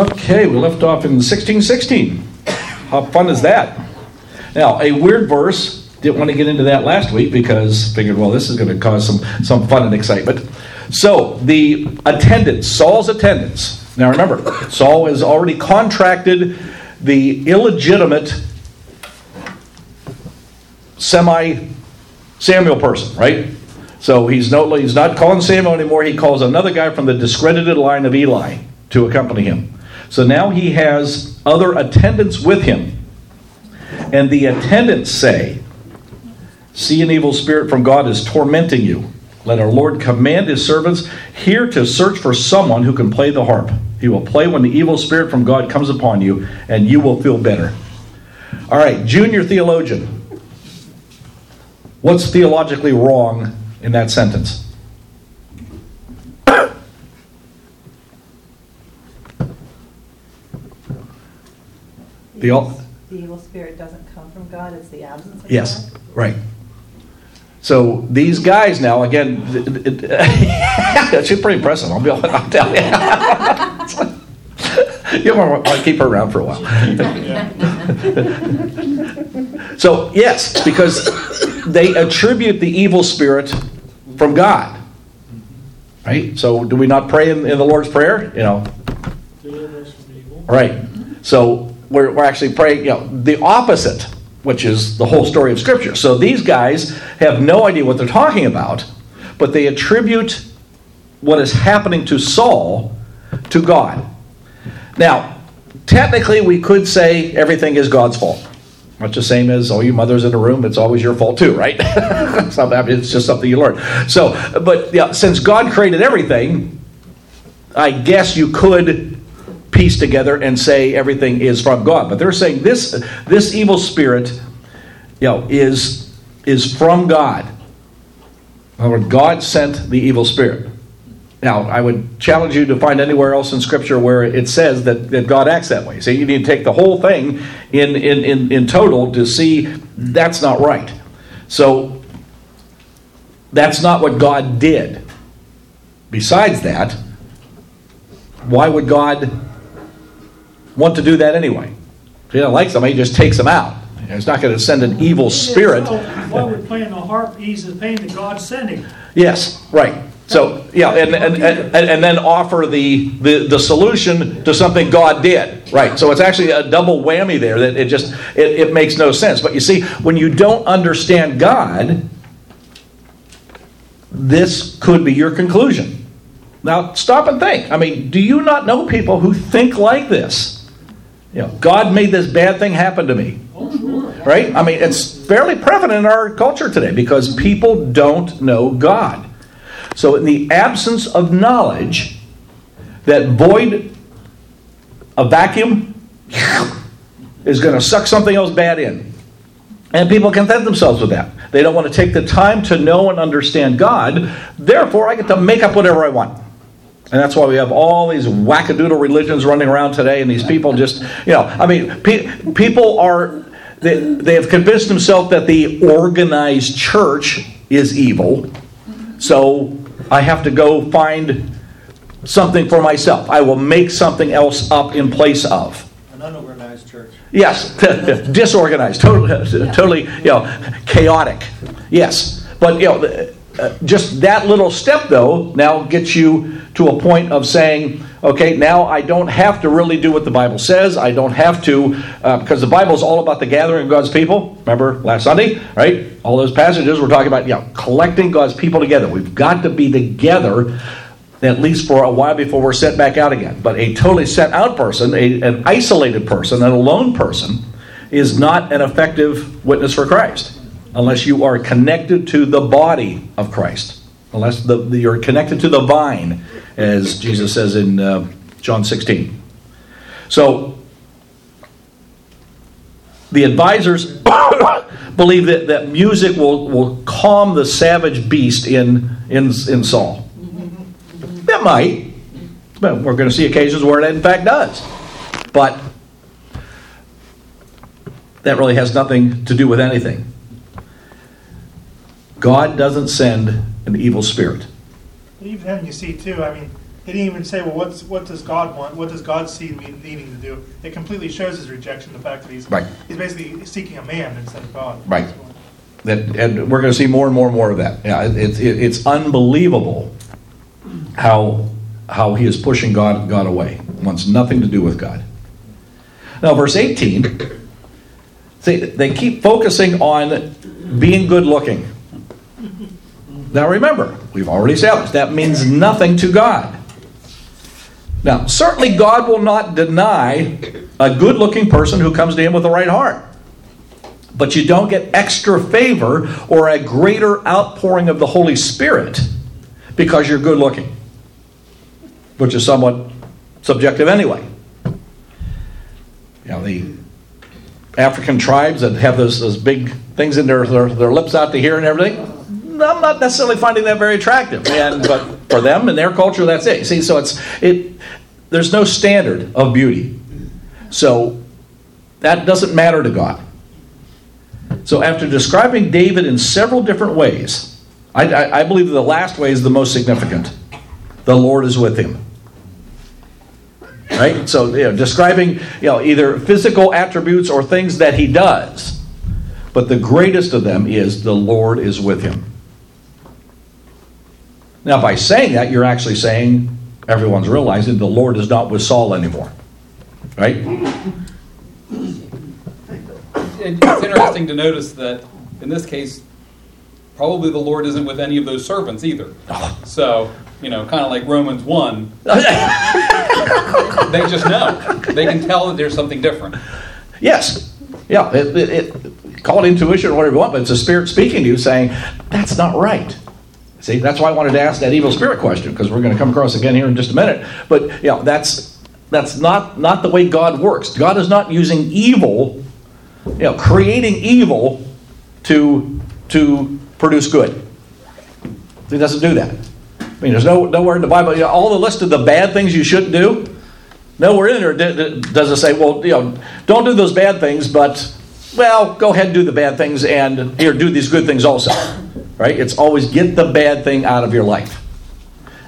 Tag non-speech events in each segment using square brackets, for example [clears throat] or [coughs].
Okay, we left off in 1616. How fun is that? Now, a weird verse. Didn't want to get into that last week because figured, well, this is going to cause some, some fun and excitement. So, the attendance, Saul's attendance. Now, remember, Saul has already contracted the illegitimate semi Samuel person, right? So he's no he's not calling Samuel anymore. He calls another guy from the discredited line of Eli to accompany him. So now he has other attendants with him. And the attendants say, See an evil spirit from God is tormenting you. Let our Lord command his servants here to search for someone who can play the harp. He will play when the evil spirit from God comes upon you, and you will feel better. All right, junior theologian. What's theologically wrong in that sentence? The, The evil spirit doesn't come from God, it's the absence of yes, God. right. So these guys now, again, it, it, [laughs] pretty impressive. I'll be honest, I'll tell you. [laughs] you want to keep her around for a while. [laughs] so yes, because they attribute the evil spirit from God. Right? So do we not pray in, in the Lord's Prayer? You know. Deliver us from evil. Right. So we're, we're actually praying, you know, the opposite, which is the whole story of Scripture. So these guys have no idea what they're talking about, but they attribute what is happening to Saul to God. Now, technically, we could say everything is God's fault. Much the same as, oh, you mothers in the room, it's always your fault too, right? [laughs] it's just something you learn. So, but yeah, since God created everything, I guess you could piece together and say everything is from God. But they're saying this this evil spirit, you know, is is from God. In other words, God sent the evil spirit. Now, I would challenge you to find anywhere else in Scripture where it says that, that God acts that way. So you need to take the whole thing in, in, in, in total to see that's not right. So that's not what God did. Besides that, why would God want to do that anyway? If he doesn't like somebody, he just takes them out. He's not going to send an evil spirit. So, we're playing the harp ease the pain that God's sending? Yes, right. So, yeah, and, and, and, and then offer the, the, the solution to something God did. Right. So it's actually a double whammy there that it just, it, it makes no sense. But you see, when you don't understand God, this could be your conclusion. Now, stop and think. I mean, do you not know people who think like this? Know, God made this bad thing happen to me. Right? I mean, it's fairly prevalent in our culture today because people don't know God. So, in the absence of knowledge, that void, a vacuum, is going to suck something else bad in. And people content themselves with that. They don't want to take the time to know and understand God. Therefore, I get to make up whatever I want. And that's why we have all these wackadoodle religions running around today, and these people just, you know, I mean, pe- people are, they, they have convinced themselves that the organized church is evil. So I have to go find something for myself. I will make something else up in place of. An unorganized church. Yes, [laughs] disorganized, totally, totally, you know, chaotic. Yes, but you know, uh, just that little step though now gets you to a point of saying, okay, now I don't have to really do what the Bible says. I don't have to uh, because the Bible is all about the gathering of God's people. Remember last Sunday, right? All those passages we're talking about, yeah, collecting God's people together. We've got to be together at least for a while before we're sent back out again. But a totally sent out person, a, an isolated person, an alone person, is not an effective witness for Christ unless you are connected to the body of Christ, unless the, the, you're connected to the vine, as Jesus says in uh, John 16. So the advisors [coughs] believe that, that music will, will calm the savage beast in, in, in Saul. It might. But we're going to see occasions where it in fact does. But that really has nothing to do with anything. God doesn't send an evil spirit. Even then, you see too. I mean, they didn't even say, "Well, what's what does God want? What does God see me needing to do?" It completely shows his rejection. Of the fact that he's Right. he's basically seeking a man instead of God. Right. That, and we're going to see more and more and more of that. Yeah, it, it, it's unbelievable how how he is pushing God God away. Wants nothing to do with God. Now, verse 18, see, they keep focusing on being good looking. Now, remember, we've already established that means nothing to God. Now, certainly, God will not deny a good looking person who comes to Him with the right heart. But you don't get extra favor or a greater outpouring of the Holy Spirit because you're good looking, which is somewhat subjective anyway. You know, the African tribes that have those, those big things in their, their, their lips out to here and everything, I'm not necessarily finding that very attractive. And, but for them and their culture, that's it. See, so it's, it, there's no standard of beauty. So that doesn't matter to God. So, after describing David in several different ways, I, I, I, believe the last way is the most significant. The Lord is with him. Right? So, you know, describing you know, either physical attributes or things that he does. But the greatest of them is the Lord is with him. Now, by saying that, you're actually saying everyone's realizing the Lord is not with Saul anymore. Right? it's interesting to notice that in this case, probably the Lord isn't with any of those servants either. Oh. So, you know, kind of like Romans 1, [laughs] they just know. They can tell that there's something different. Yes. Yeah. It, it, it, call it intuition or whatever you want, but it's a spirit speaking to you saying, that's not right. See, that's why I wanted to ask that evil spirit question, because we're going to come across again here in just a minute. But, you know, that's, that's not, not the way God works. God is not using evil you know, creating evil to to produce good. He doesn't do that. I mean, there's no nowhere in the Bible. You know, all the list of the bad things you shouldn't do. Nowhere in there does it say, well, you know, don't do those bad things, but well, go ahead and do the bad things and here do these good things also. Right? It's always get the bad thing out of your life,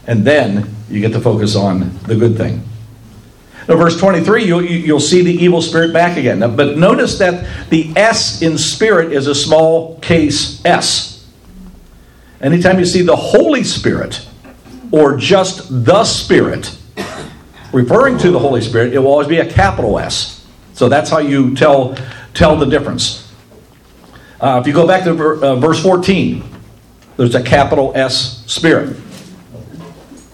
and then you get to focus on the good thing. Now, verse 23, you'll, you'll see the evil spirit back again. Now, but notice that the S in spirit is a small case S. Anytime you see the Holy Spirit or just the Spirit referring to the Holy Spirit, it will always be a capital S. So that's how you tell, tell the difference. Uh, if you go back to uh, verse 14, there's a capital S Spirit.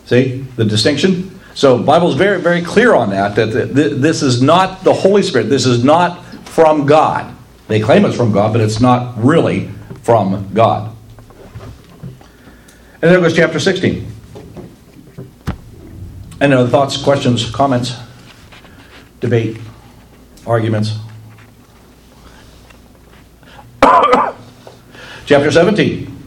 See the distinction? So Bible is very, very clear on that, that this is not the Holy Spirit. This is not from God. They claim it's from God, but it's not really from God. And there goes chapter 16. Any other thoughts, questions, comments, debate, arguments? [coughs] chapter 17.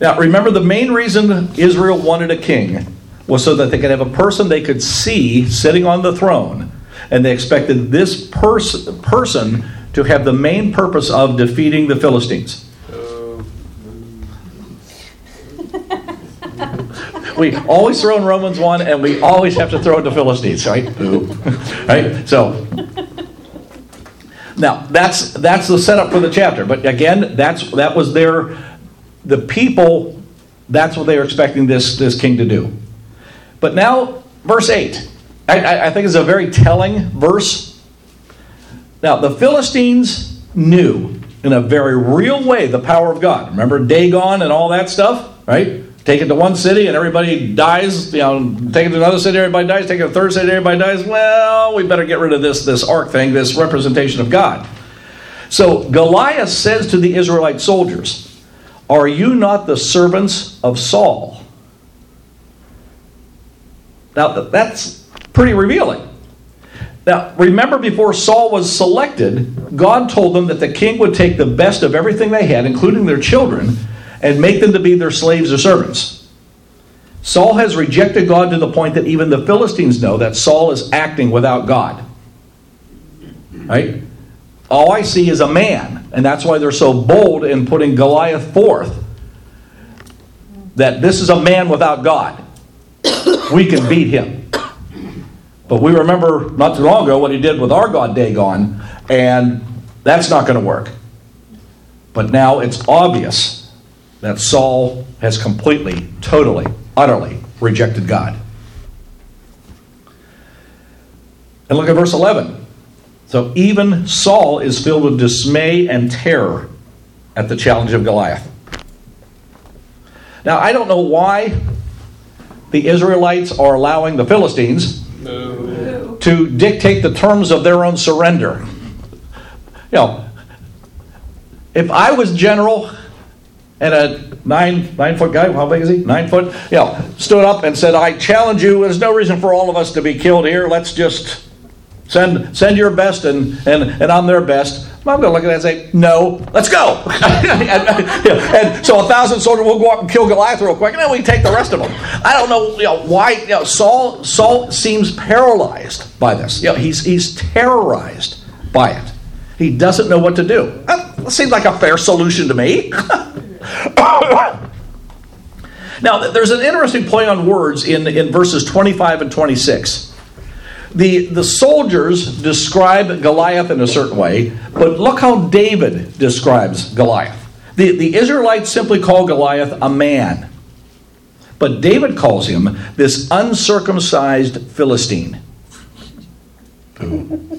Now, remember the main reason Israel wanted a king was so that they could have a person they could see sitting on the throne. And they expected this pers- person to have the main purpose of defeating the Philistines. [laughs] we always throw in Romans 1 and we always have to throw in the Philistines, right? [laughs] right? So now that's that's the setup for the chapter. But again, that's that was their the people that's what they were expecting this this king to do. But now, verse 8. I, I think is a very telling verse. Now, the Philistines knew in a very real way the power of God. Remember Dagon and all that stuff, right? Take it to one city and everybody dies. You know, take it to another city, everybody dies. Take it to a third city, everybody dies. Well, we better get rid of this this ark thing, this representation of God. So Goliath says to the Israelite soldiers, "Are you not the servants of Saul?" Now, that's pretty revealing. Now, remember before Saul was selected, God told them that the king would take the best of everything they had, including their children, and make them to be their slaves or servants. Saul has rejected God to the point that even the Philistines know that Saul is acting without God. Right? All I see is a man, and that's why they're so bold in putting Goliath forth. That this is a man without God. We can beat him. But we remember not too long ago what he did with our God Dagon, and that's not going to work. But now it's obvious that Saul has completely, totally, utterly rejected God. And look at verse 11. So even Saul is filled with dismay and terror at the challenge of Goliath. Now, I don't know why the Israelites are allowing the Philistines to dictate the terms of their own surrender. You know, if I was general and a nine nine foot guy, how big is he? Nine foot, you know, stood up and said, "I challenge you. There's no reason for all of us to be killed here. Let's just send send your best and and and I'm their best." I'm going to look at that and say, no, let's go. [laughs] and, and, so a thousand soldiers will go up and kill Goliath real quick, and then we take the rest of them. I don't know, you know why. You know, Saul Saul seems paralyzed by this. You know, he's he's terrorized by it. He doesn't know what to do. That seems like a fair solution to me. [laughs] now, there's an interesting play on words in, in verses 25 and 26 the, the soldiers describe Goliath in a certain way, but look how David describes Goliath. The, the Israelites simply call Goliath a man, but David calls him this uncircumcised Philistine. and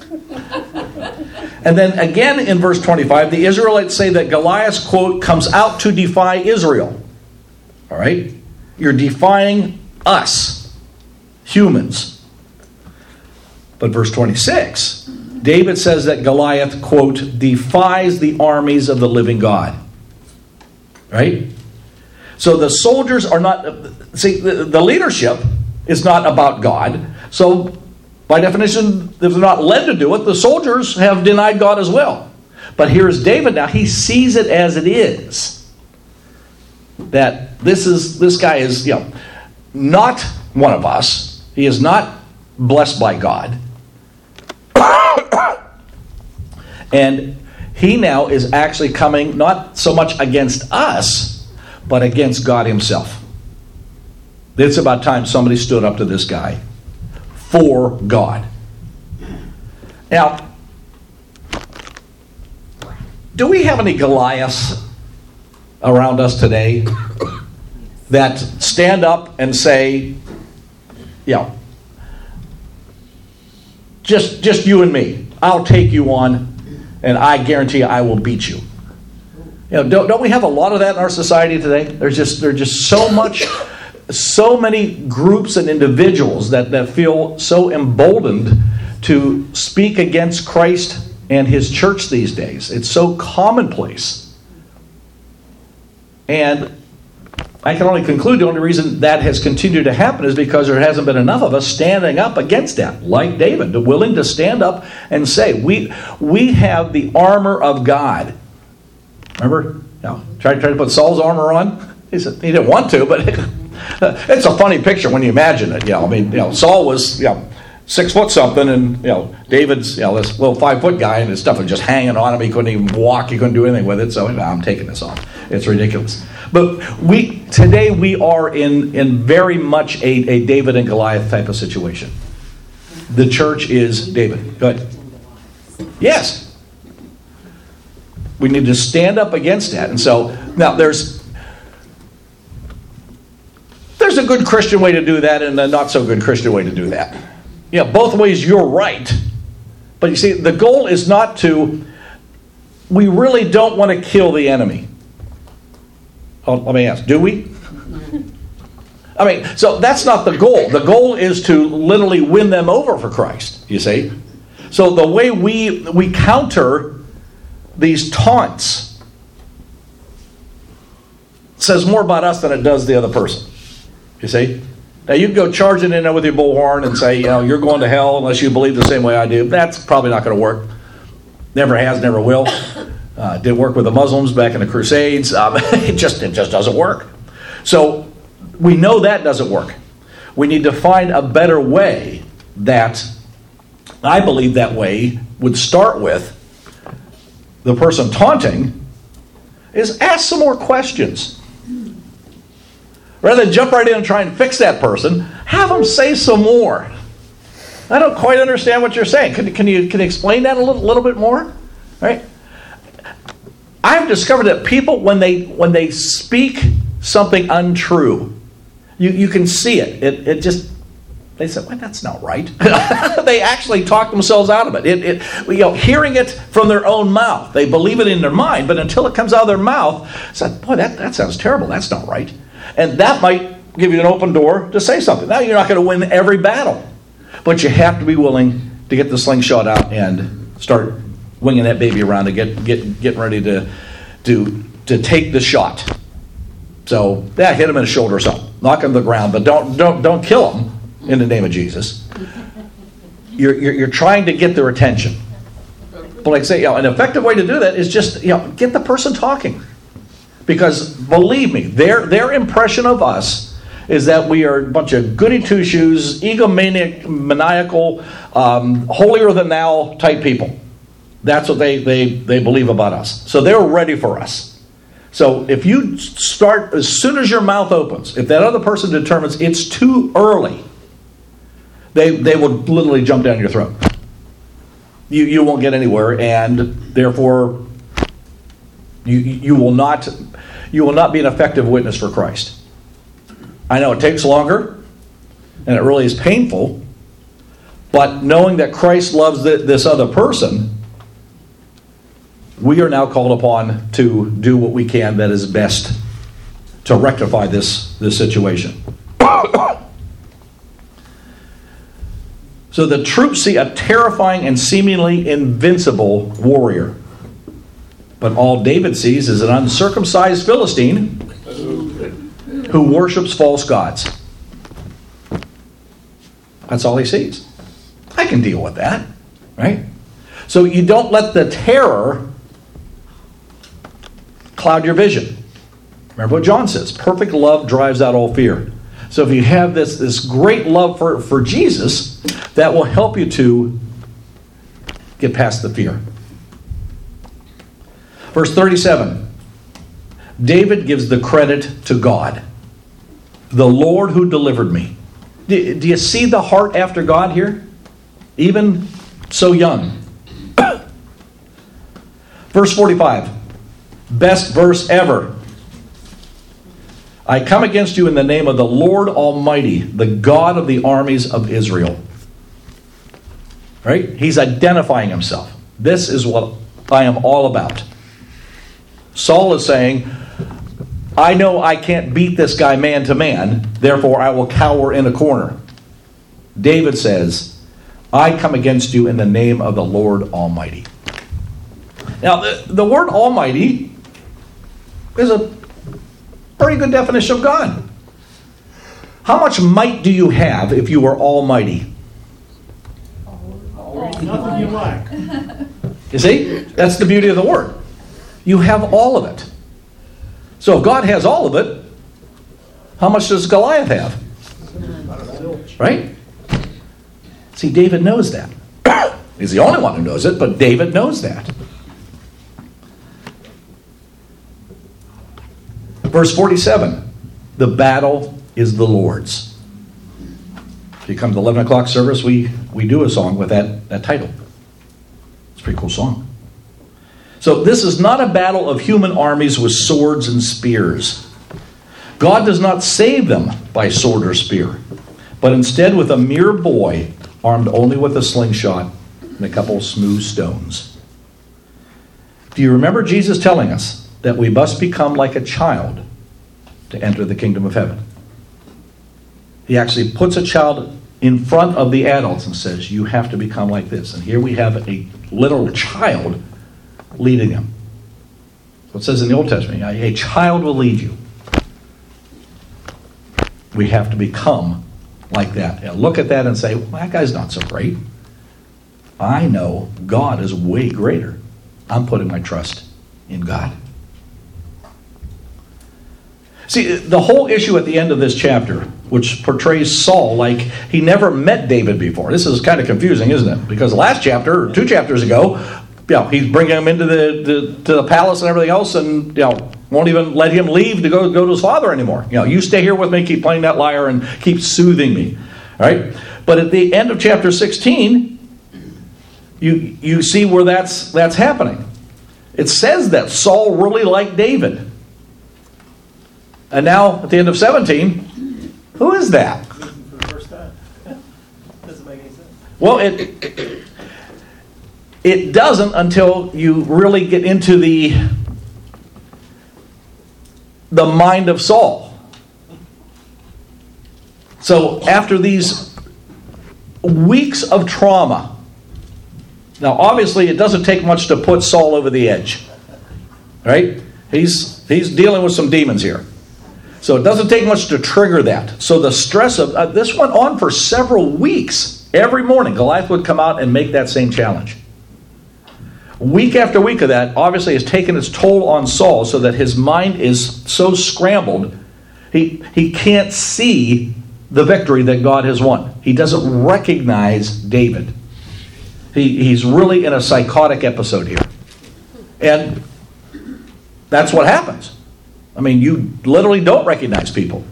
then again in verse 25, the Israelites say that Goliath, quote, comes out to defy Israel. All right? You're defying us, humans. But verse 26, David says that Goliath, quote, defies the armies of the living God. Right? So the soldiers are not, see, the, leadership is not about God. So by definition, if they're not led to do it, the soldiers have denied God as well. But here's David now. He sees it as it is. That this is this guy is, you know, not one of us. He is not blessed by God. And he now is actually coming not so much against us, but against God Himself. It's about time somebody stood up to this guy for God. Now, do we have any Goliaths around us today that stand up and say, you know, just, just you and me. I'll take you on, and I guarantee you I will beat you. You know, don't, don't we have a lot of that in our society today? There's just there's just so much, so many groups and individuals that, that feel so emboldened to speak against Christ and his church these days. It's so commonplace. And I can only conclude the only reason that has continued to happen is because there hasn't been enough of us standing up against that, like David, willing to stand up and say, "We we have the armor of God." Remember, no, tried try to put Saul's armor on. He said he didn't want to, but [laughs] it's a funny picture when you imagine it. You know, I mean, you know, Saul was you know six foot something, and you know David's you know this little five foot guy, and his stuff was just hanging on him. He couldn't even walk. He couldn't do anything with it. So I'm taking this off. It's ridiculous. But we today we are in in very much a, a David and Goliath type of situation. The church is David. Go ahead. Yes. We need to stand up against that. And so now there's there's a good Christian way to do that and a not so good Christian way to do that. Yeah, both ways you're right. But you see, the goal is not to we really don't want to kill the enemy. Oh, let me ask, do we? I mean, so that's not the goal. The goal is to literally win them over for Christ, you see? So the way we we counter these taunts says more about us than it does the other person. You see? Now you can go charging in there with your bullhorn and say, you know, you're going to hell unless you believe the same way I do. That's probably not going to work. Never has, never will. Uh, did work with the Muslims back in the Crusades. Um, [laughs] it just it just doesn't work. So we know that doesn't work. We need to find a better way that I believe that way would start with the person taunting is ask some more questions. Rather than jump right in and try and fix that person, have them say some more. I don't quite understand what you're saying. Can, can, you, can you explain that a little, little bit more? Right? I've discovered that people, when they, when they speak something untrue, you, you can see it. It, it just, they say, well, that's not right. [laughs] they actually talk themselves out of it. It, it. You know, hearing it from their own mouth, they believe it in their mind, but until it comes out of their mouth, like, boy, that, that sounds terrible. That's not right. And that might give you an open door to say something. Now, you're not going to win every battle, but you have to be willing to get the slingshot out and start winging that baby around to get, get getting ready to, to, to take the shot. So, yeah, hit him in the shoulder or something. Knock him to the ground, but don't, don't, don't kill him in the name of Jesus. You're, you're, you're trying to get their attention. But like I say, you know, an effective way to do that is just you know, get the person talking. Because believe me, their, their impression of us is that we are a bunch of goody two shoes, egomaniac, maniacal, um, holier than thou type people. That's what they, they, they believe about us. So they're ready for us. So if you start, as soon as your mouth opens, if that other person determines it's too early, they, they will literally jump down your throat. You, you won't get anywhere, and therefore, you, you, will not, you will not be an effective witness for Christ. I know it takes longer, and it really is painful, but knowing that Christ loves this other person, we are now called upon to do what we can that is best to rectify this, this situation. so the troops see a terrifying and seemingly invincible warrior. But all David sees is an uncircumcised Philistine who worships false gods. That's all he sees. I can deal with that, right? So you don't let the terror cloud your vision. Remember what John says perfect love drives out all fear. So if you have this, this great love for, for Jesus, that will help you to get past the fear. Verse 37 David gives the credit to God, the Lord who delivered me. Do, do you see the heart after God here? Even so young. [coughs] Verse 45 Best verse ever. I come against you in the name of the Lord Almighty, the God of the armies of Israel. Right? He's identifying himself. This is what I am all about. Saul is saying, I know I can't beat this guy man to man, therefore I will cower in a corner. David says, I come against you in the name of the Lord Almighty. Now, the, the word Almighty is a pretty good definition of God. How much might do you have if you were almighty? Nothing you lack. You see? That's the beauty of the word. You have all of it. So if God has all of it, how much does Goliath have? Right? See, David knows that. [coughs] He's the only one who knows it, but David knows that. Verse 47 The battle is the Lord's. If you come to the 11 o'clock service, we, we do a song with that, that title. It's a pretty cool song. So, this is not a battle of human armies with swords and spears. God does not save them by sword or spear, but instead with a mere boy armed only with a slingshot and a couple smooth stones. Do you remember Jesus telling us that we must become like a child to enter the kingdom of heaven? He actually puts a child in front of the adults and says, You have to become like this. And here we have a little child leading them. So it says in the Old Testament, a child will lead you. We have to become like that. Know, look at that and say, well, that guy's not so great. I know God is way greater. I'm putting my trust in God. See, the whole issue at the end of this chapter, which portrays Saul like he never met David before. This is kind of confusing, isn't it? Because last chapter, two chapters ago, you know, he's bringing him into the, the to the palace and everything else, and you know, won't even let him leave to go go to his father anymore. You know, you stay here with me, keep playing that lyre, and keep soothing me. All right. But at the end of chapter sixteen, you you see where that's that's happening. It says that Saul really liked David. And now at the end of 17, who is that? For the first time. [laughs] Doesn't make any sense. Well, it it doesn't until you really get into the the mind of Saul. So after these weeks of trauma, now obviously it doesn't take much to put Saul over the edge. Right? He's he's dealing with some demons here. So it doesn't take much to trigger that. So the stress of uh, this went on for several weeks. Every morning, Goliath would come out and make that same challenge. Week after week of that, obviously, has taken its toll on Saul so that his mind is so scrambled, he, he can't see the victory that God has won. He doesn't recognize David. He, he's really in a psychotic episode here. And that's what happens. I mean, you literally don't recognize people.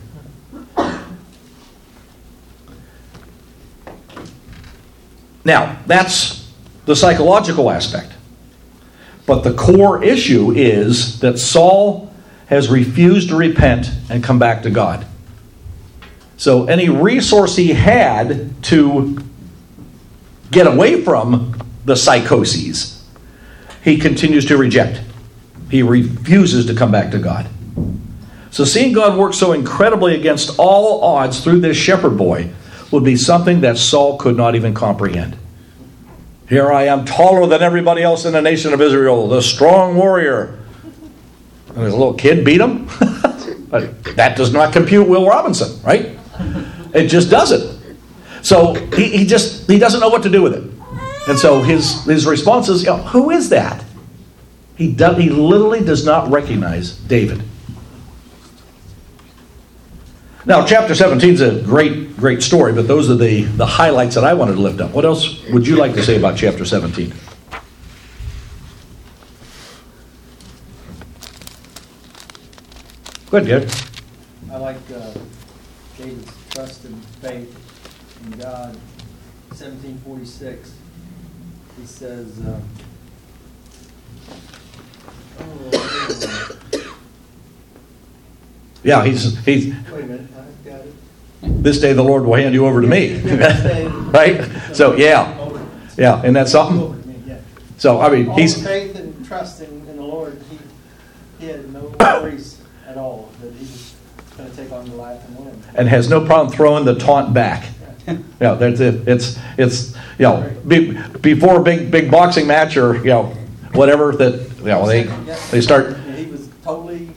Now, that's the psychological aspect. But the core issue is that Saul has refused to repent and come back to God. So, any resource he had to get away from the psychoses, he continues to reject. He refuses to come back to God. So, seeing God work so incredibly against all odds through this shepherd boy would be something that Saul could not even comprehend. Here I am, taller than everybody else in the nation of Israel, the strong warrior. And his little kid beat him? [laughs] that does not compute Will Robinson, right? It just doesn't. So he, he just he doesn't know what to do with it. And so his his response is, you know, who is that? He does, he literally does not recognize David. Now, chapter 17 is a great, great story, but those are the, the highlights that I wanted to lift up. What else would you like to say about chapter 17? Good, good. I like uh, David's trust and faith in God. 1746, he says, uh, oh, Yeah, he's, he's, wait a minute, I got it. This day the Lord will hand you over to me. [laughs] right? So, yeah. Yeah, and that's something? Over to me, yeah. So, I mean, he's, the faith and trust in, the Lord, he, he had no [coughs] worries at all that he was going to take on Goliath and win. and has no problem throwing the taunt back. [laughs] Yeah, there's a, it's it's you know be, before a big big boxing match or you know whatever that you know they they start. Yeah, He was totally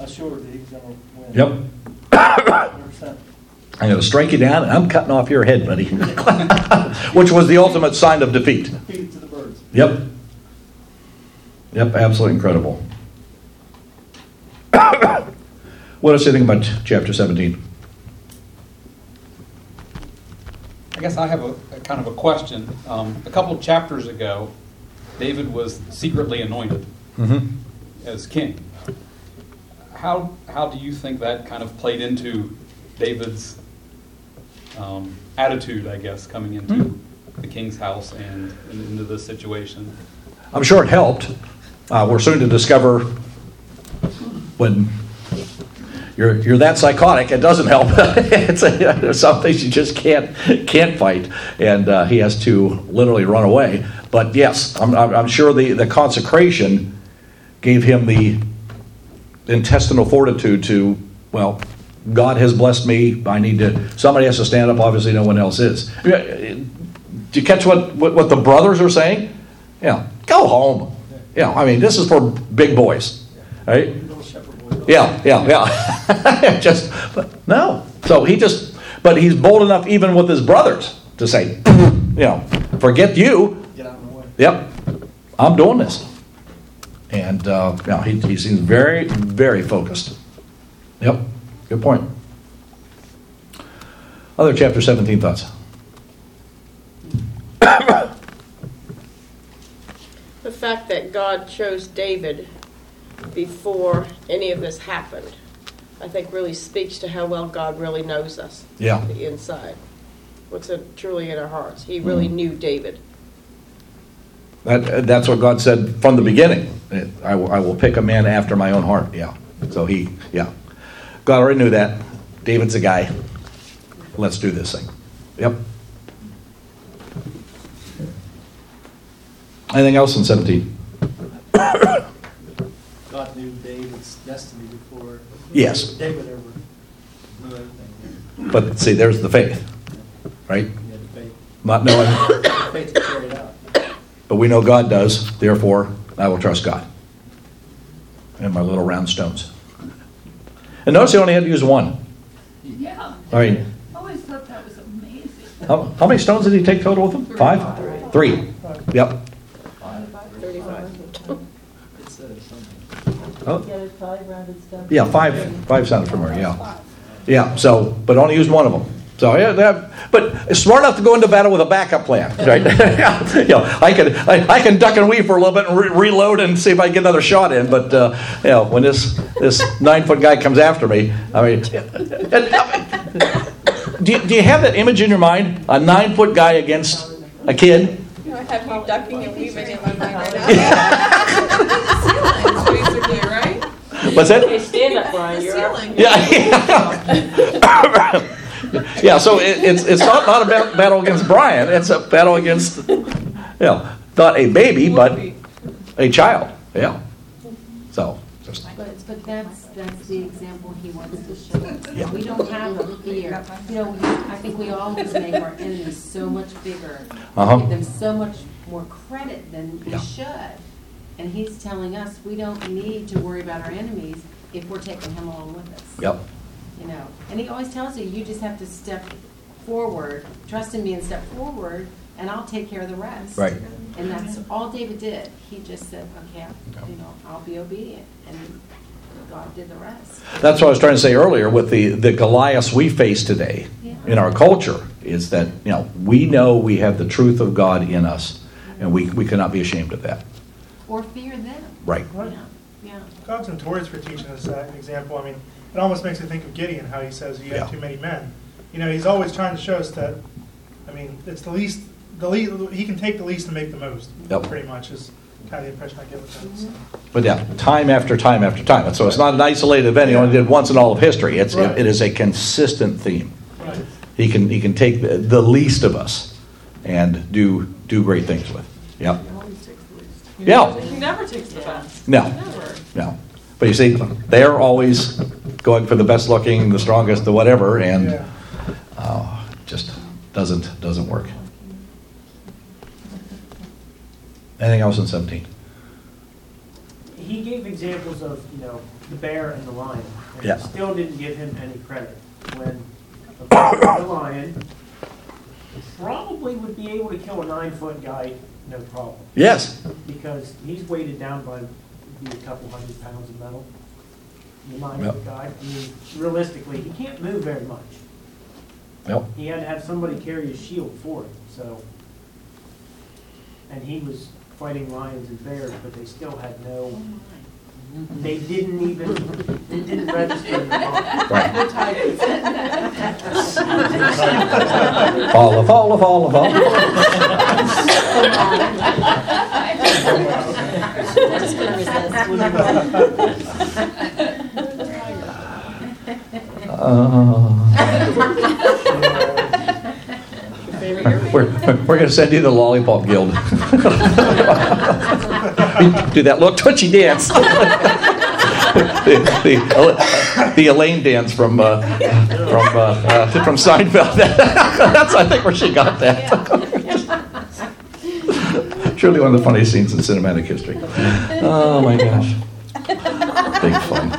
assured that he was going to win. Yep, 100%. [coughs] I'm going to strike you down and I'm cutting off your head, buddy. [laughs] Which was the ultimate sign of defeat. Feed it to the birds. Yep. Yep, absolutely incredible. [coughs] what else do you think about chapter 17? I guess I have a, a kind of a question. Um, a couple of chapters ago, David was secretly anointed Mm-hmm. as king. How how do you think that kind of played into David's um, attitude? I guess coming into the king's house and, and into this situation. I'm sure it helped. Uh, we're soon to discover when you're you're that psychotic, it doesn't help. [laughs] it's a, there's some things you just can't can't fight, and uh, he has to literally run away. But yes, I'm, I'm I'm sure the the consecration gave him the intestinal fortitude to well. God has blessed me. I need to. Somebody has to stand up. Obviously, no one else is. Do you catch what, what, what the brothers are saying? Yeah, go home. Yeah, I mean, this is for big boys, right? Little shepherd boy. Yeah, yeah, yeah. [laughs] just but no. So he just But he's bold enough, even with his brothers, to say, [clears throat] you know, forget you. Get out of the way. Yep, I'm doing this. And uh, he, he seems very, very focused. Yep, good point. Other chapter 17 thoughts. [coughs] The fact that God chose David before any of this happened, I think really speaks to how well God really knows us. Yeah. The inside. What's truly in our hearts. He really Mhm. knew David. That, that's what God said from the beginning. I will, I will pick a man after my own heart. Yeah. So he, yeah. God already knew that. David's a guy. Let's do this thing. Yep. Anything else in 17? [coughs] God knew David's destiny before. Yes. David ever knew anything. But see, there's the faith, right? He had faith. Not knowing, [coughs] Faith to carry it out. But we know God does. Therefore, I will trust God. And my little round stones. And notice he only had to use one. Yeah. I mean, I always thought that was amazing. how, how many stones did he take total with him? Five? Three. Yep. 35. Something. Oh. Get it five rounded stones. Yeah, five, five sounded familiar, yeah. Yeah, so, but only used one of them. So, yeah, that, but smart enough to go into battle with a backup plan, right? [laughs] Yeah, you know, I can, I, I can duck and weave for a little bit and re- reload and see if I can get another shot in, but, uh, you know, when this, this nine-foot guy comes after me, I mean, and, uh, do you, do you have that image in your mind? A nine-foot guy against a kid? I have you ducking and weaving in my mind right now. [laughs] Basically, right? What's that? Okay, stand up, Brian. You're up. Yeah. [laughs] yeah, [laughs] so it, it's, it's not, not a battle against Brian, it's a battle against, you know, not a baby, but a child. Yeah. So, But, but that's, that's the example he wants to show us. Yeah. We don't have a fear. You know, we- I think we always make our enemies so much bigger. Uh-huh. Give them so much more credit than we Yeah. should. And he's telling us we don't need to worry about our enemies if we're taking him along with us. yep. You know, and he always tells you, you just have to step forward, trust in me and step forward, and I'll take care of the rest. Right. And that's all David did. He just said, okay, I'll- you know, I'll be obedient, and God did the rest. That's what I was trying to say earlier with the, the Goliaths we face today in our culture is that, you know, we know we have the truth of God in us, and we, we cannot be ashamed of that. Or fear them. Right. Yeah, yeah. God's notorious for teaching us that example. I mean, it almost makes me think of Gideon, how he says you have Yeah. too many men. You know, he's always trying to show us that. I mean, it's the least, the least, he can take the least and make the most. Yep. Pretty much is kind of the impression I get with that. so. But yeah, time after time after time. And so it's not an isolated event he only did once in all of history. It's, Right. it is a consistent theme. Right. He can, he can take the, the least of us and do, do great things with. Yep. Yeah. He always takes the least. Yeah. He never takes the best. No. Never. No. But you see, they're always going for the best looking, the strongest, the whatever, and uh, just doesn't doesn't work. Anything else in 17? He gave examples of, you know, the bear and the lion. And Yeah. Still didn't give him any credit. When the lion probably would be able to kill a nine-foot guy, no problem. Yes. Because he's weighted down by a couple hundred pounds of metal. The nine-foot Yep. guy, I mean, realistically, he can't move very much. Yep. He had to have somebody carry his shield for him, so. And he was fighting lions and bears, but they still had no, oh, they didn't even, they didn't register in the mind. Right. No tigers. Follow, follow, follow, follow. We're we're going to send you the Lollipop Guild. Do that little twitchy dance. [laughs] the, the, the Elaine dance from uh, from uh, uh, from Seinfeld. [laughs] That's I think where she got that. [laughs] Truly one of the funniest scenes in cinematic history. Oh my gosh, big fun.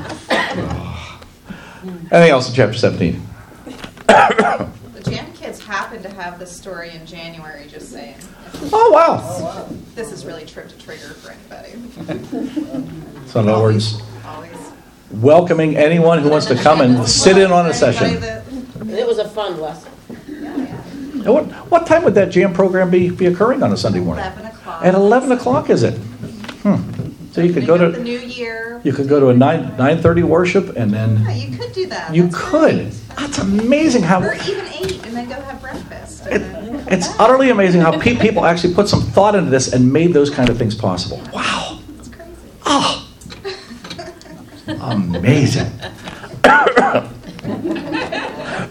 Anything else in chapter seventeen? the Jam Kids happen to have this story in January, just saying. Oh, wow. This is really trip to trigger for anybody. So in other words, Always. welcoming anyone who wants to come and [laughs] sit in on a session. And it was a fun lesson. And what, what time would that jam program be, be occurring on a Sunday morning? 11 o'clock. At 11 o'clock, is it? Hmm. So you could go to the new year. you could go to a 9, 9:30 worship and Yeah, then, you could do that. you That's could. great. That's amazing how, Or even eight, and then go have breakfast. then- it's utterly amazing how pe- people actually put some thought into this and made those kind of things possible. Wow. That's crazy. Oh. Amazing.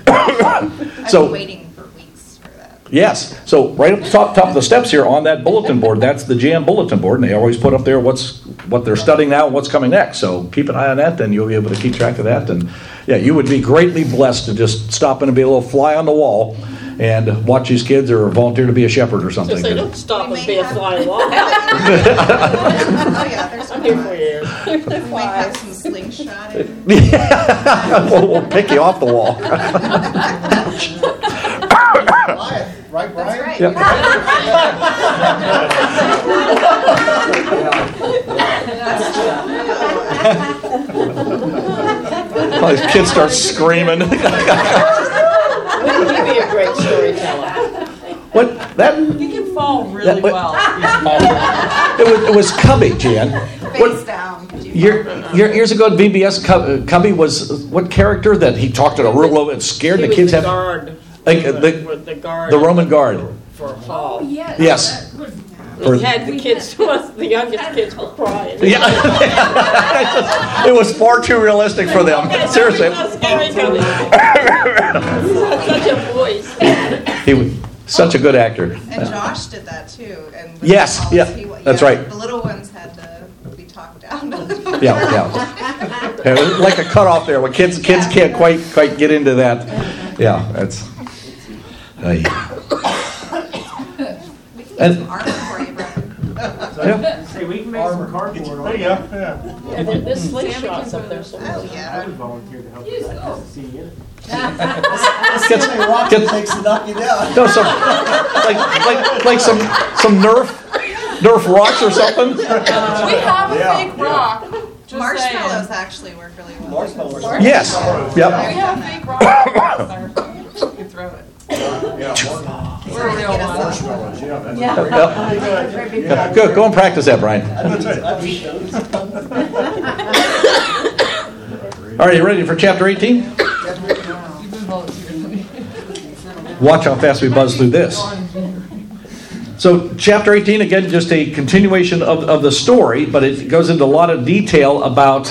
I've So- been waiting for weeks for that. Yes. So right up the top, top of the steps here on that bulletin board, that's the jam bulletin board, and they always put up there what's what they're studying now, and what's coming next. So keep an eye on that, and you'll be able to keep track of that. And yeah, you would be greatly blessed to just stop in and be a little fly on the wall and watch these kids or volunteer to be a shepherd or something. Just say, don't stop and be a fly on the wall. [laughs] [laughs] oh yeah, there's I'm here for you. We might have some slingshot. and- [laughs] we'll, we'll pick you off the wall. Right, Brian? right. All [laughs] these kids start screaming. Wouldn't you be a great storyteller? what that? You can fall really That- well. It was, it was Cubby, Jan. What, down. Year, year, years ago at VBS, Cub- Cubby was what character that he talked at a real low and scared He the was kids the have guard. like uh, the, the guard. the Roman guard. For Paul. Yes. Yes. For- He had the kids, [laughs] the youngest kids were crying. Yeah. [laughs] it was far too realistic for them. Seriously, So scary, Cubby. [laughs] Such a voice. he was such a good actor. And Josh did that too. And Yes, yeah, policy, that's yeah, right. The little ones had to be talked down. Yeah, yeah. Yeah, like a cutoff there. When kids kids can't quite quite get into that. Yeah, that's. uh, yeah. And Armor for you, brother. Yeah. Say, we can make some cardboard. There you go, yeah. Yeah, there- There's slingshots up there Oh, yeah. I would volunteer to help with that, just to see you. Let's [laughs] get, rock get takes to knock you down. no, some like like like some some Nerf Nerf rocks or something. [laughs] We have a Yeah. fake rock. Just Marshmallows actually work really well. Marshmallows. Yes. We Yep. have fake rock. [laughs] You can throw it. Yeah. Yep. Good. Go and practice that, Brian. All right, you ready for chapter 18? You've been volunteering. Watch how fast we buzz through this. So, chapter 18, again, just a continuation of, of the story, but it goes into a lot of detail about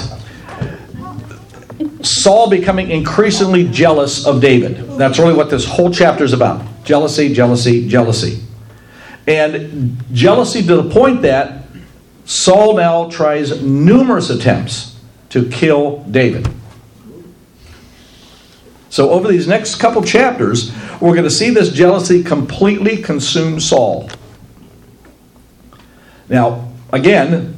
Saul becoming increasingly jealous of David. That's really what this whole chapter is about jealousy, jealousy, jealousy. And jealousy to the point that Saul now tries numerous attempts to kill David. So, over these next couple chapters, we're going to see this jealousy completely consume Saul. Now, again,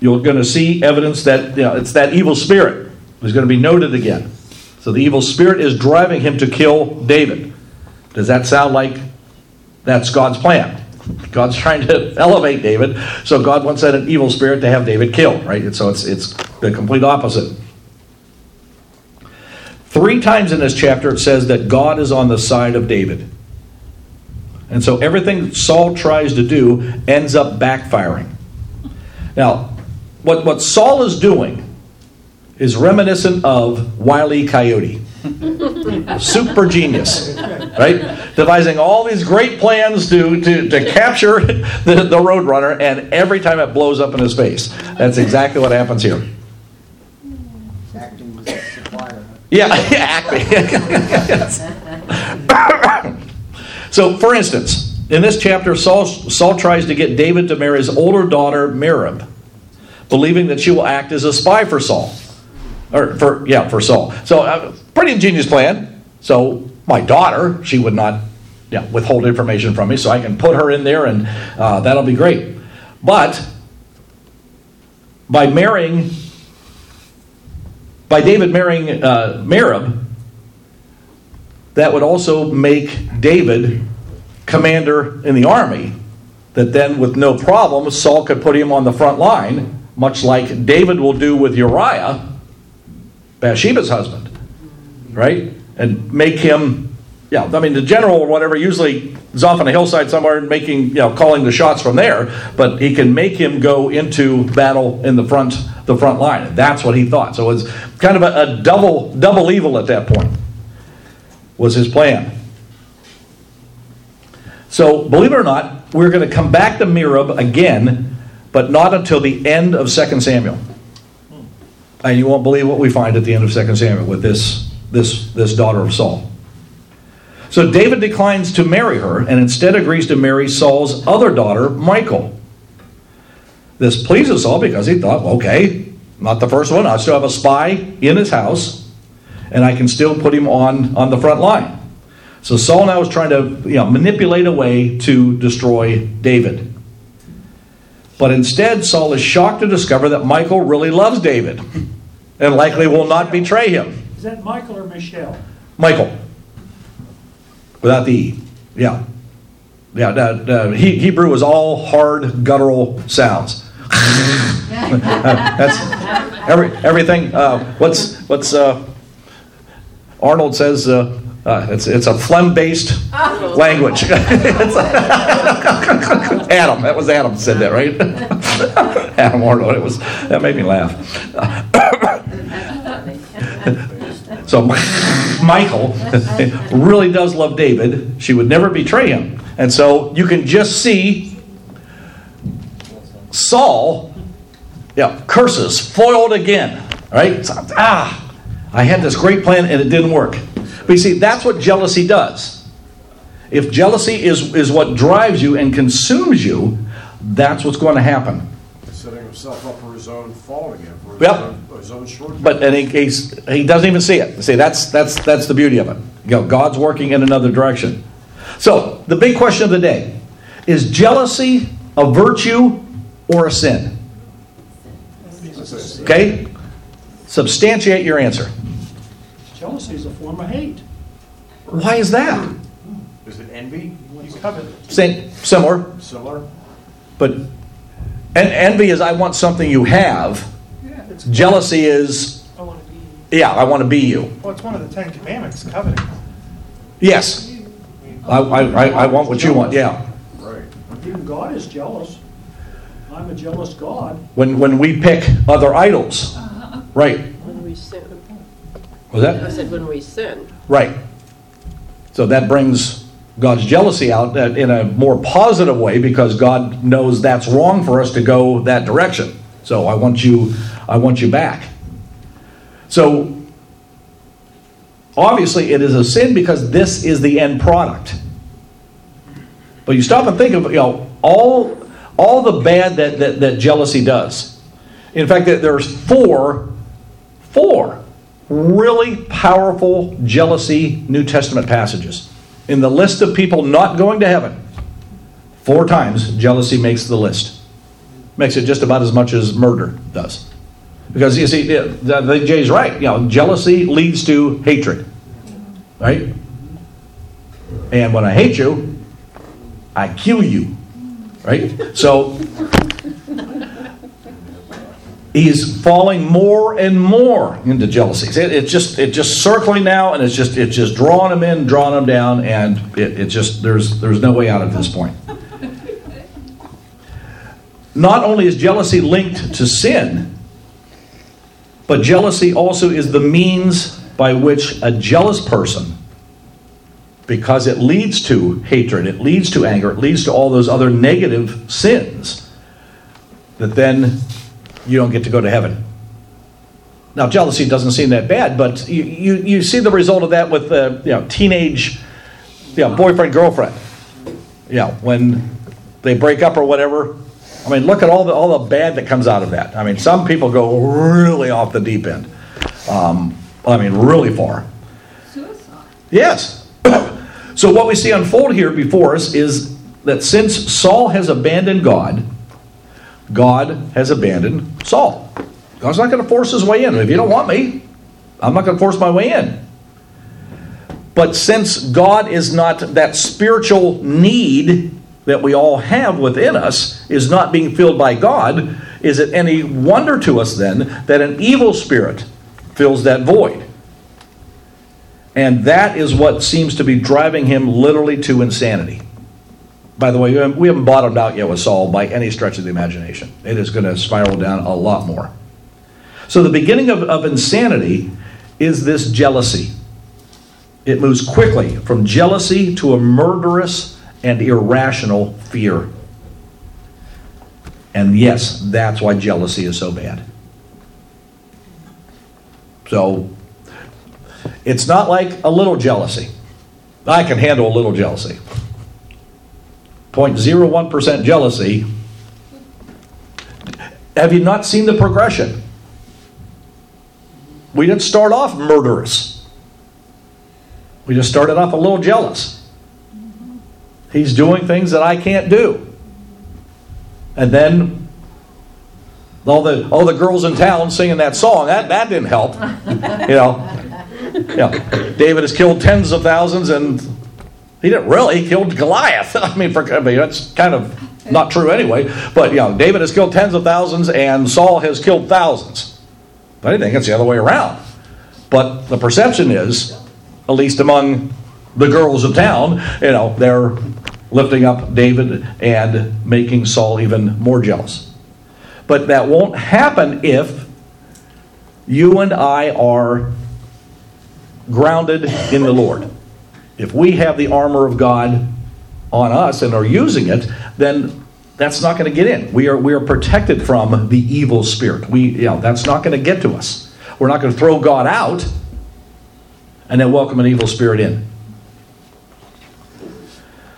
you're going to see evidence that you know, it's that evil spirit is going to be noted again. So, the evil spirit is driving him to kill David. Does that sound like that's God's plan? God's trying to [laughs] elevate David, so God wants that an evil spirit to have David killed, right? And so it's it's the complete opposite. Three times in this chapter it says that God is on the side of David. And so everything Saul tries to do ends up backfiring. Now, what, what Saul is doing is reminiscent of Wile E. Coyote. [laughs] Super genius, right? Devising all these great plans to, to, to capture [laughs] the, the Roadrunner, and every time it blows up in his face. That's exactly what happens here. Acting was [laughs] a. Yeah, acting. so, for instance, in this chapter, Saul, Saul tries to get David to marry his older daughter, Merab, believing that she will act as a spy for Saul. Or, for, yeah, for Saul. So, uh, pretty ingenious plan. So, my daughter, she would not yeah, withhold information from me, so I can put her in there and uh, that'll be great. But, by marrying by David marrying uh, Merab, that would also make David commander in the army, that then with no problem, Saul could put him on the front line, much like David will do with Uriah, Bathsheba's husband, right? And make him, yeah, I mean, the general or whatever usually is off on a hillside somewhere and making, you know, calling the shots from there, but he can make him go into battle in the front, the front line. That's what he thought. So it was kind of a, a double, double evil at that point, was his plan. So, believe it or not, we're going to come back to Merab again, but not until the end of 2 Samuel. And you won't believe what we find at the end of 2 Samuel with this, this, this daughter of Saul. So David declines to marry her and instead agrees to marry Saul's other daughter, Michal. This pleases Saul because he thought, okay, not the first one. I still have a spy in his house, and I can still put him on, on the front line. So Saul now is trying to you know, manipulate a way to destroy David. But instead, Saul is shocked to discover that Michal really loves David [laughs] and likely will not betray him. Is that Michael or Michelle? Michael. Without the E. Yeah. Yeah, the, the he, Hebrew is all hard, guttural sounds. [laughs] That's every, everything. Uh, what's what's uh, Arnold says? Uh, uh, it's it's a phlegm-based language. [laughs] Adam, that was Adam said that, right? [laughs] Adam Arnold. It was that made me laugh. So Michael really does love David. She would never betray him, and so you can just see Saul, yeah, curses foiled again. Right? So, ah, I had this great plan and it didn't work. But you see, that's what jealousy does. If jealousy is, is what drives you and consumes you, that's what's going to happen. Setting himself up for his own fall again, for his, Yep. own, his own shortcomings. But and he, he's, he doesn't even see it. See, that's that's that's the beauty of it. You know, God's working in another direction. So the big question of the day is: jealousy a virtue or a sin? Okay, substantiate your answer. Jealousy is a form of hate. Why is that? Is it envy? You covet. Same, similar, Similar? but and envy is I want something you have. Jealousy is i want to be yeah, I want to be you. Well, it's one of the Ten Commandments, coveting. Yes, I, I, I I want what you want. Yeah. Right. Even God is jealous. I'm a jealous God. When when we pick other idols, uh-huh. right? When we sin. Was that? I said when we sin. right? So that brings God's jealousy out uh, in a more positive way because God knows that's wrong for us to go that direction. So I want you, I want you back. So obviously it is a sin because this is the end product. But you stop and think of you know all all the bad that that, that jealousy does. In fact, there's four four really powerful jealousy New Testament passages. In the list of people not going to heaven, four times jealousy makes the list. Makes it just about as much as murder does. Because you see, I think Jay's right. You know, jealousy leads to hatred. Right? And when I hate you, I kill you. Right? So he's falling more and more into jealousies. It, it's just it's just circling now, and it's just it's just drawing him in, drawing him down, and it, it just there's there's no way out at this point. Not only is jealousy linked to sin, but jealousy also is the means by which a jealous person, because it leads to hatred, it leads to anger, it leads to all those other negative sins, that then you don't get to go to heaven. Now, jealousy doesn't seem that bad, but you, you, you see the result of that with uh, you know, teenage you know, boyfriend, girlfriend. You know, when they break up or whatever. I mean, look at all the, all the bad that comes out of that. I mean, some people go really off the deep end. Um, I mean, really far. Suicide. Yes. [coughs] so what we see unfold here before us is that since Saul has abandoned God, God has abandoned Saul. God's not going to force his way in. If you don't want me, I'm not going to force my way in. But since God is not that spiritual need that we all have within us, is not being filled by God, is it any wonder to us then that an evil spirit fills that void? And that is what seems to be driving him literally to insanity. By the way, we haven't bottomed out yet with Saul by any stretch of the imagination. It is going to spiral down a lot more. So, the beginning of, of insanity is this jealousy. It moves quickly from jealousy to a murderous and irrational fear. And yes, that's why jealousy is so bad. So, it's not like a little jealousy. I can handle a little jealousy. 0.01% jealousy. Have you not seen the progression? We didn't start off murderous. We just started off a little jealous. He's doing things that I can't do. And then all the all the girls in town singing that song, that, that didn't help. [laughs] You know. Yeah. David has killed tens of thousands and he didn't really. He killed Goliath. [laughs] I mean, for, I mean, that's kind of not true anyway. But you know, David has killed tens of thousands, and Saul has killed thousands. But I think it's the other way around. But the perception is, at least among the girls of town, you know, they're lifting up David and making Saul even more jealous. But that won't happen if you and I are grounded in the Lord. If we have the armor of God on us and are using it, then that's not going to get in. We are, we are protected from the evil spirit. We, you know, that's not going to get to us. We're not going to throw God out and then welcome an evil spirit in.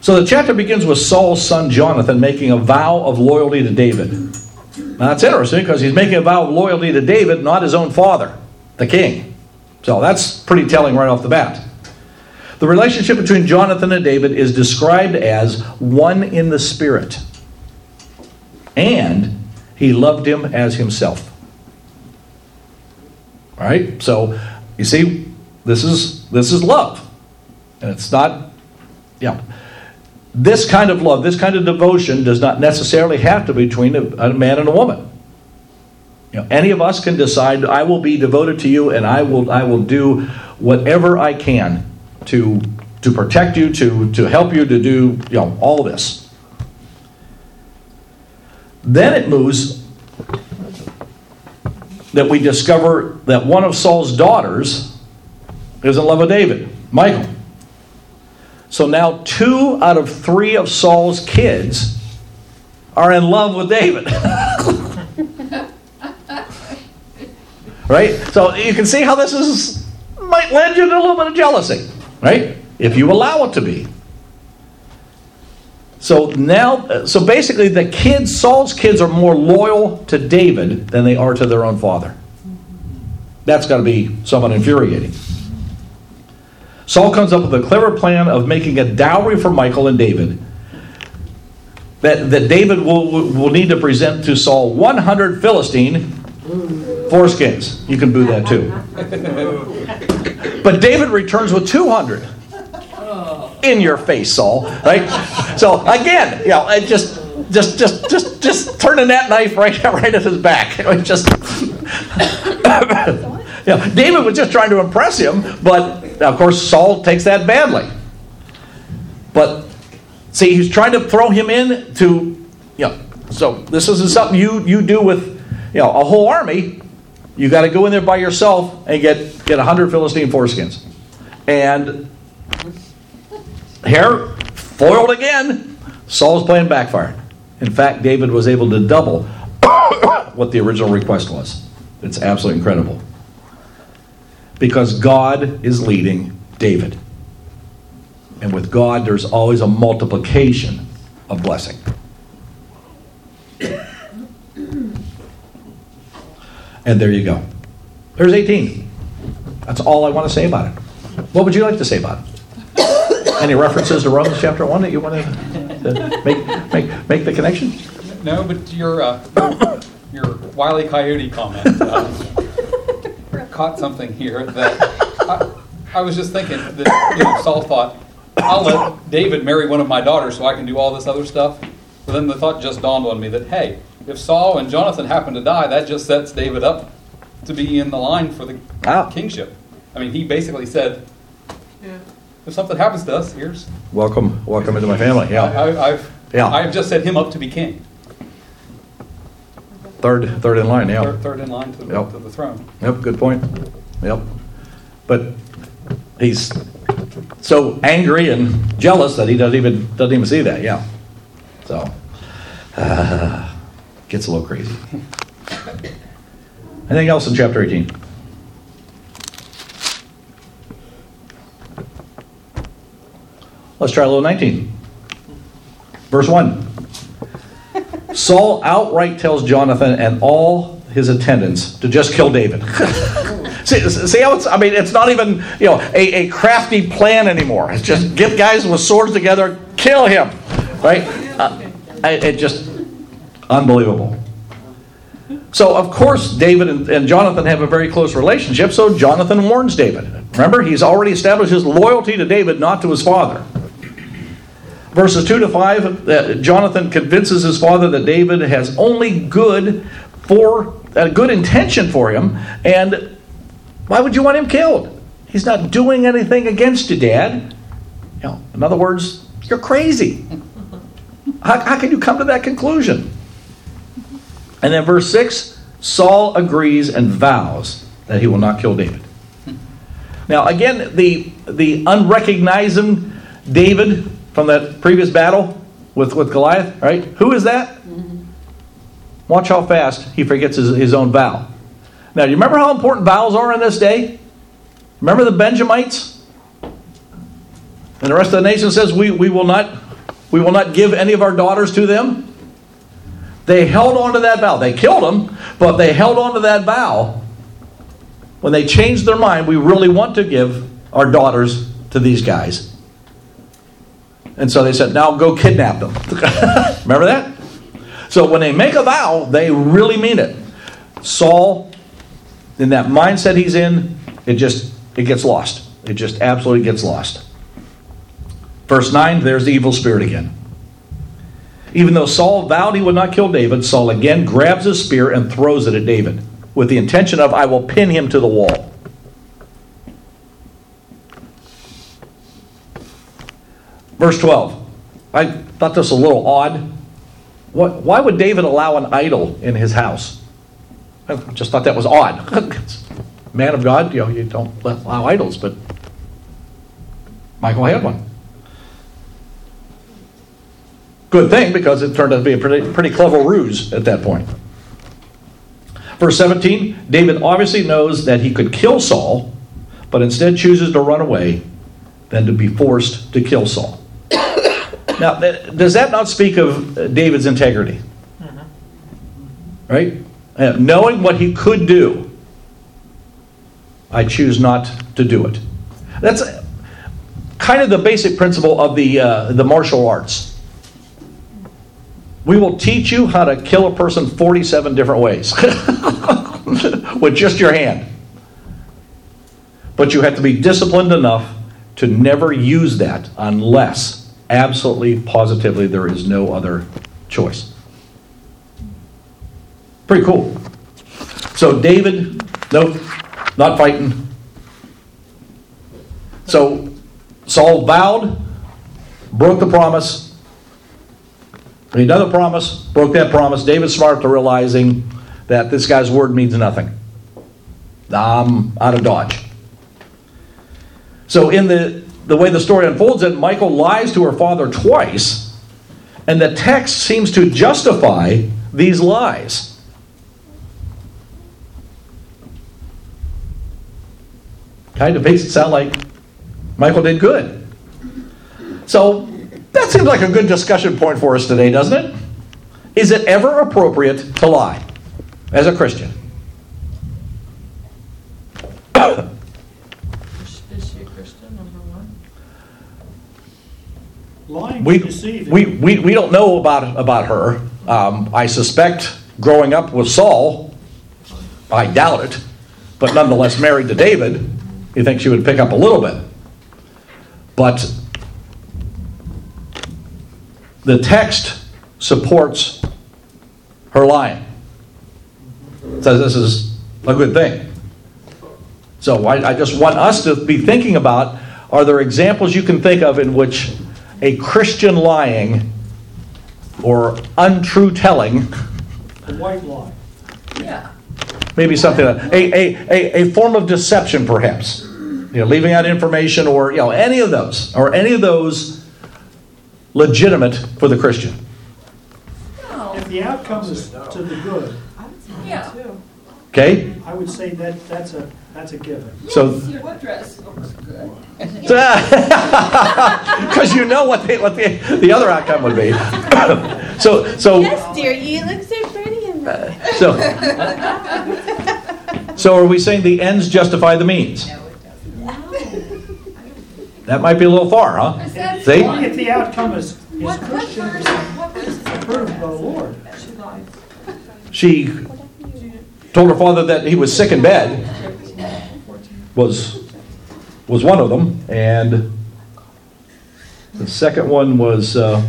So the chapter begins with Saul's son Jonathan making a vow of loyalty to David. Now that's interesting because he's making a vow of loyalty to David, not his own father, the king. So that's pretty telling right off the bat. The relationship between Jonathan and David is described as one in the spirit. And he loved him as himself. All right? So, you see, this is this is love. And it's not yeah. This kind of love, this kind of devotion does not necessarily have to be between a, a man and a woman. You know, any of us can decide I will be devoted to you and I will I will do whatever I can to to protect you, to to help you to do you know all this. Then it moves that we discover that one of Saul's daughters is in love with David, Michael. So now two out of three of Saul's kids are in love with David. [laughs] right? So you can see how this is might lend you to a little bit of jealousy, right? If you allow it to be. So now, uh, so basically, the kids, Saul's kids, are more loyal to David than they are to their own father. That's got to be somewhat infuriating. Saul comes up with a clever plan of making a dowry for Michael and David. That, that David will, will need to present to Saul 100 Philistine foreskins. You can boo that too. [laughs] But David returns with 200 in your face, Saul. Right? So again, you know, just just just just just turning that knife right [laughs] right at his back. [laughs] It was just [coughs] yeah, David was just trying to impress him, but of course Saul takes that badly. But see, he's trying to throw him in to you know, so this isn't something you you do with you know a whole army. You got to go in there by yourself and get get hundred Philistine foreskins, and here, foiled again. Saul's plan backfired. In fact, David was able to double [coughs] what the original request was. It's absolutely incredible. Because God is leading David. And with God, there's always a multiplication of blessing. And there you go. There's 18. That's all I want to say about it. What would you like to say about it? [coughs] Any references to Romans chapter 1 that you want to make, make, make the connection? No, but your uh, your wily coyote comment uh, caught something here that I was just thinking that you know, Saul thought, I'll let David marry one of my daughters so I can do all this other stuff. But then the thought just dawned on me that, hey, if Saul and Jonathan happen to die, that just sets David up to be in the line for the Ah. kingship. I mean, he basically said, if something happens to us, here's. Welcome, welcome into my family. Yeah, I, I've, Yeah. I've just set him up to be king. third, third in line. Yeah. Third, third in line to, Yep. to the throne. Yep, good point. Yep. But he's so angry and jealous that he doesn't even doesn't even see that. Yeah. So uh, gets a little crazy. Anything else in chapter 18? Let's try a little 19. Verse 1. Saul outright tells Jonathan and all his attendants to just kill David. [laughs] see, see how it's, I mean, it's not even, you know, a, a crafty plan anymore. It's just get guys with swords together, kill him, right? Uh, it, it just, unbelievable. So, of course, David and, and Jonathan have a very close relationship, so Jonathan warns David. Remember, he's already established his loyalty to David, not to his father. Verses 2 to 5, uh, Jonathan convinces his father that David has only good for a good intention for him, and why would you want him killed? He's not doing anything against you, Dad. You know, in other words, you're crazy. How, how can you come to that conclusion? And then verse 6 Saul agrees and vows that he will not kill David. Now, again, the, the unrecognizing David from that previous battle with, with Goliath, right? Who is that? Mm-hmm. Watch how fast he forgets his, his own vow. Now, do you remember how important vows are in this day? Remember the Benjamites? And the rest of the nation says, we, we, will not, we will not give any of our daughters to them. They held on to that vow. They killed them, but they held on to that vow. When they changed their mind, we really want to give our daughters to these guys. And so they said, now go kidnap them. [laughs] Remember that? So when they make a vow, they really mean it. Saul, in that mindset he's in, it just it gets lost. It just absolutely gets lost. Verse 9, there's the evil spirit again. Even though Saul vowed he would not kill David, Saul again grabs his spear and throws it at David with the intention of, I will pin him to the wall. Verse 12. I thought this a little odd. What, why would David allow an idol in his house? I just thought that was odd. [laughs] Man of God, you know, you don't allow idols, but Michael had one. Good thing because it turned out to be a pretty, pretty clever ruse at that point. Verse 17 David obviously knows that he could kill Saul, but instead chooses to run away than to be forced to kill Saul. [coughs] Now, does that not speak of uh, David's integrity? Right? Uh, knowing what he could do, I choose not to do it. That's uh, kind of the basic principle of the, uh, the martial arts. We will teach you how to kill a person 47 different ways [laughs] with just your hand. But you have to be disciplined enough to never use that unless absolutely positively there is no other choice. Pretty cool. So David, nope, not fighting. So Saul vowed, broke the promise. Another promise, broke that promise. David's smart to realizing that this guy's word means nothing. I'm out of Dodge. So in the the way the story unfolds, that Michael lies to her father twice, and the text seems to justify these lies. Kind of makes it sound like Michael did good. So that seems like a good discussion point for us today, doesn't it? Is it ever appropriate to lie as a Christian? Is she a Christian, number one? Lying we, we, we, we don't know about, about her. Um, I suspect growing up with Saul, I doubt it, but nonetheless married to David, You think she would pick up a little bit. But the text supports her lying. Says this is a good thing. So I, I just want us to be thinking about are there examples you can think of in which a Christian lying or untrue telling, A white lie. Yeah. maybe something, a, a, a, a form of deception perhaps, you know, leaving out information or, you know, any of those, or any of those legitimate for the Christian? If the outcome is to the good, Yeah. Okay? I would say that, that's a, that's a given. So- Yes, your dress looks good. Because [laughs] you know what, the, what the, the other outcome would be. [coughs] so, so, Yes, dear, you look so pretty in that. so, [laughs] so are we saying the ends justify the means? That might be a little far, huh? See? If the outcome is, is What, what Christian, verse, what verse is that? approved by the Lord. She told her father that he was sick in bed, was, was one of them, and the second one was, uh,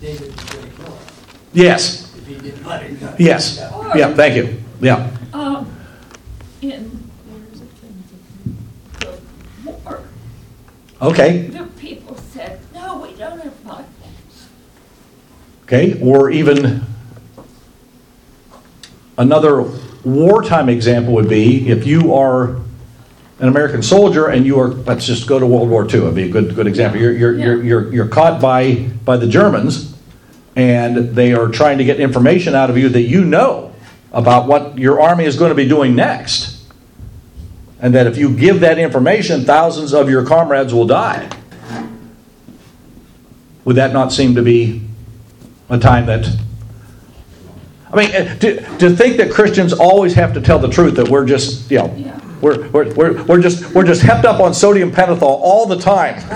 David was going to kill her yes, if he didn't let him go. yes, yeah, thank you, yeah. Um, in the war, Okay, the people said, no, we don't have money. okay, or even another wartime example would be if you are an American soldier and you are, let's just go to World War II, it'd be a good, good example. You're, you're, you're, you're, you're caught by, by the Germans and they are trying to get information out of you that you know about what your army is going to be doing next. And that if you give that information, thousands of your comrades will die. Would that not seem to be a time that I mean, uh, to, to think that Christians always have to tell the truth, that we're just, you know, Yeah. we're, we're, we're, we're just we're just hepped up on sodium pentothal all the time. [laughs]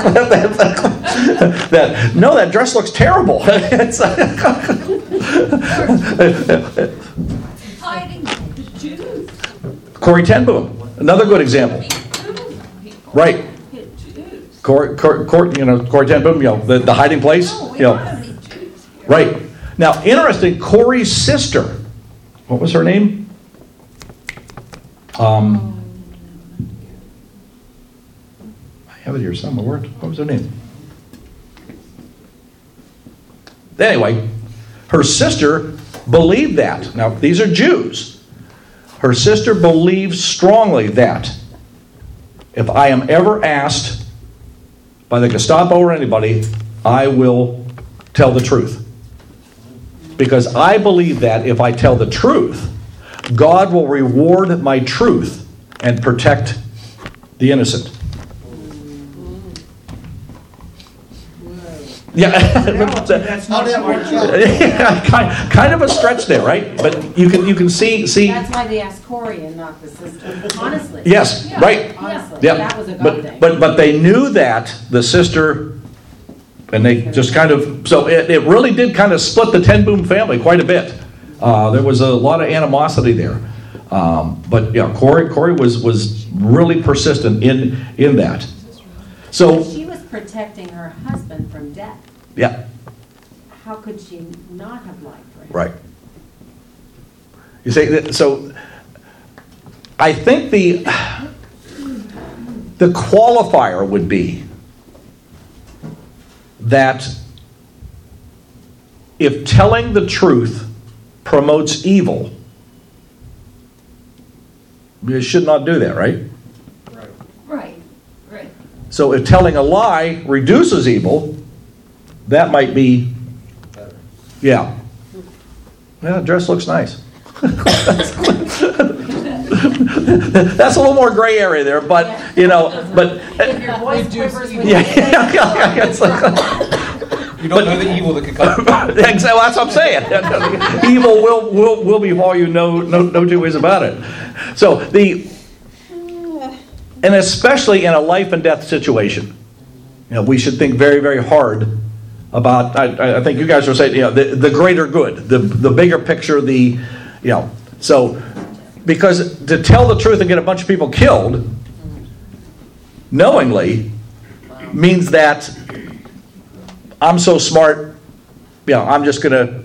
that no, that dress looks terrible. [laughs] It's- Hiding the Jews. Corrie Ten Boom, another good example. Right. Corrie, Corrie, Corrie you know, Corrie Ten Boom, you know, the, the hiding place. You know, have any Jews here. right. Now, interesting, Corrie's sister, what was her name? Um, I have it here somewhere. Where- What was her name? Anyway, her sister believed that. Now, these are Jews. Her sister believes strongly that if I am ever asked by the Gestapo or anybody, I will tell the truth. Because I believe that if I tell the truth, God will reward my truth and protect the innocent. Yeah. [laughs] That's not quite true. kind, kind of a stretch there, right? But you can you can see see That's why they asked Corrie and not the sister, honestly. yes, Yeah. right. Honestly, Yep. that was a God But thing. but but they knew that the sister and they just kind of so it, it really did kind of split the Ten Boom family quite a bit. Uh, there was a lot of animosity there. Um, but yeah, Corrie Corrie was was really persistent in in that. So She was protecting her husband from death. Yeah, How could she not have lied for him? Right. You say that, so. I think the the qualifier would be that if telling the truth promotes evil, you should not do that, right? Right, right. So if telling a lie reduces evil, that might be, yeah. Yeah, dress looks nice. [laughs] That's a little more gray area there, but, you know, but, If your voice quivers when yeah, say yeah, yeah, yeah, it's like- You don't know the evil that could come. [laughs] Exactly, that's what I'm saying. [laughs] Evil will, will, will befall you, no, no, no two ways about it. So the, and especially in a life and death situation, you know, we should think very, very hard about. I, I think you guys are saying, you know, the, the greater good, the the bigger picture, the, You know, so because to tell the truth and get a bunch of people killed knowingly means that I'm so smart, you know, I'm just gonna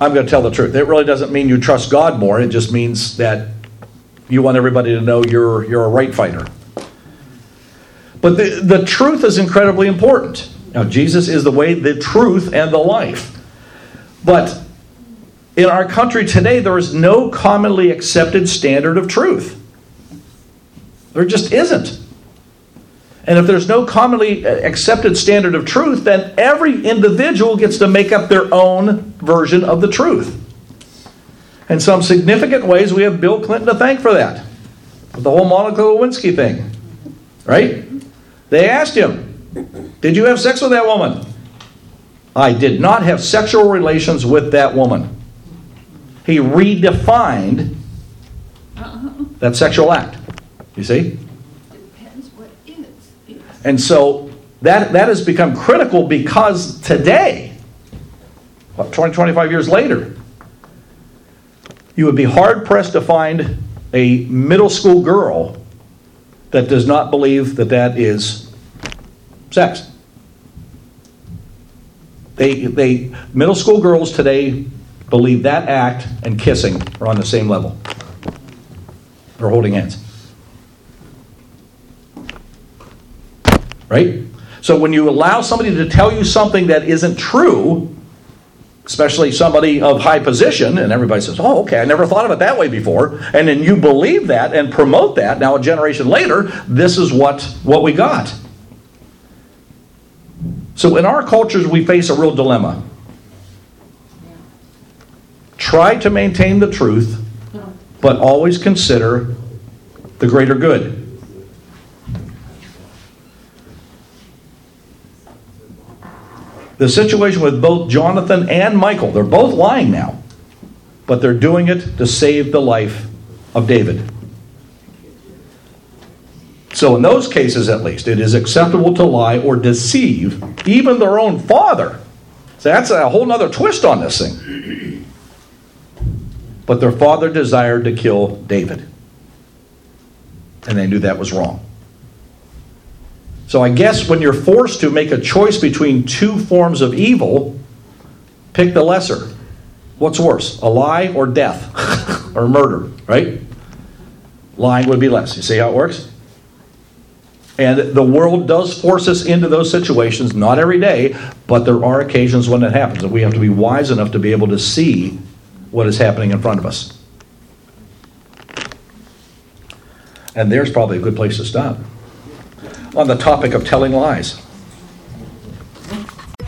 I'm gonna tell the truth. It really doesn't mean you trust God more. It just means that you want everybody to know you're you're a right fighter. But the, the truth is incredibly important. Now, Jesus is the way, the truth, and the life. But in our country today, there is no commonly accepted standard of truth. There just isn't. And if there's no commonly uh, accepted standard of truth, then every individual gets to make up their own version of the truth. In some significant ways, we have Bill Clinton to thank for that. The whole Monica Lewinsky thing. Right? They asked him, Did you have sex with that woman? I did not have sexual relations with that woman. He redefined that sexual act. You see? Depends what is. And so that, that has become critical because today, what, 20, 25 years later, you would be hard pressed to find a middle school girl that does not believe that that is sex. They, they, middle school girls today believe that act and kissing are on the same level. Or holding hands. Right? So when you allow somebody to tell you something that isn't true, especially somebody of high position, and everybody says, Oh, okay, I never thought of it that way before, and then you believe that and promote that, now a generation later, this is what, what we got. So in our cultures, we face a real dilemma. Try to maintain the truth, but always consider the greater good. The situation with both Jonathan and Michael, they're both lying now, but they're doing it to save the life of David. So, in those cases at least, it is acceptable to lie or deceive even their own father. So, that's a whole other twist on this thing. But their father desired to kill David, and they knew that was wrong. So, I guess when you're forced to make a choice between two forms of evil, pick the lesser. What's worse, a lie or death [laughs] or murder, right? Lying would be less. You see how it works? And the world does force us into those situations, not every day, but there are occasions when it happens. And we have to be wise enough to be able to see what is happening in front of us. And there's probably a good place to stop. On the topic of telling lies.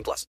18 plus.